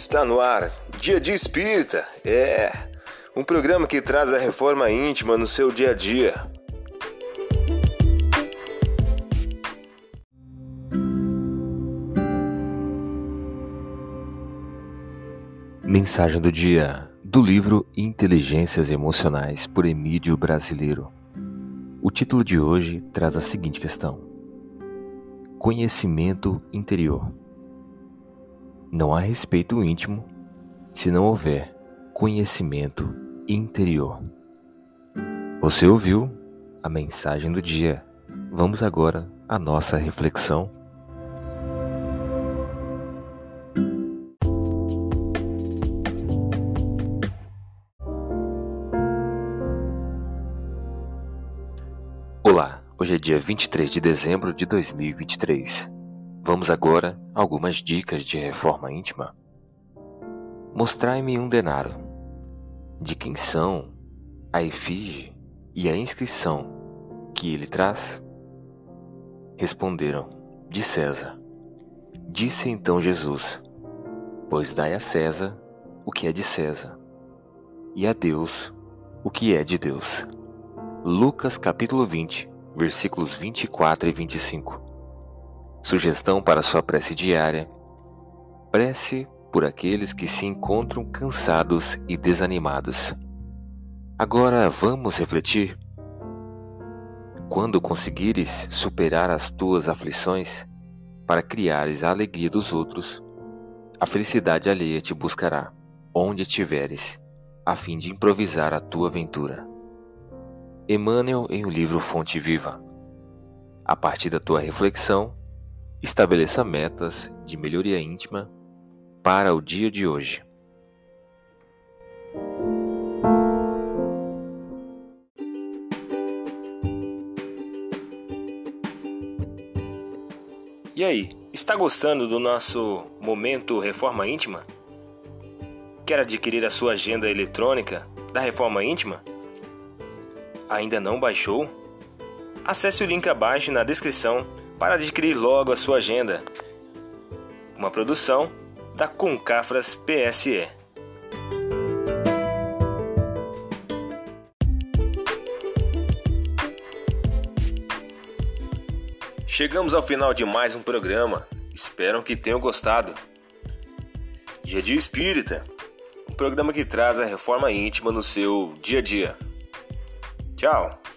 Está no ar, Dia de Espírita. É um programa que traz a reforma íntima no seu dia a dia. Mensagem do dia do livro Inteligências Emocionais por Emílio Brasileiro. O título de hoje traz a seguinte questão: Conhecimento interior. Não há respeito íntimo se não houver conhecimento interior. Você ouviu a mensagem do dia. Vamos agora à nossa reflexão. Olá, hoje é dia 23 de dezembro de 2023. Vamos agora a algumas dicas de reforma íntima. Mostrai-me um denário. De quem são a efígie e a inscrição que ele traz? Responderam: De César. Disse então Jesus: Pois dai a César o que é de César, e a Deus o que é de Deus. Lucas capítulo 20, versículos 24 e 25. Sugestão para sua prece diária: prece por aqueles que se encontram cansados e desanimados. Agora vamos refletir. Quando conseguires superar as tuas aflições para criares a alegria dos outros, a felicidade alheia te buscará, onde estiveres, a fim de improvisar a tua aventura. Emmanuel em o livro Fonte Viva. A partir da tua reflexão, Estabeleça metas de melhoria íntima para o dia de hoje. E aí, está gostando do nosso momento Reforma Íntima? Quer adquirir a sua agenda eletrônica da Reforma Íntima? Ainda não baixou? Acesse o link abaixo na descrição para adquirir logo a sua agenda. Uma produção da Concafras PSE. Chegamos ao final de mais um programa. Espero que tenham gostado. Dia Dia Espírita, um programa que traz a reforma íntima no seu dia a dia. Tchau!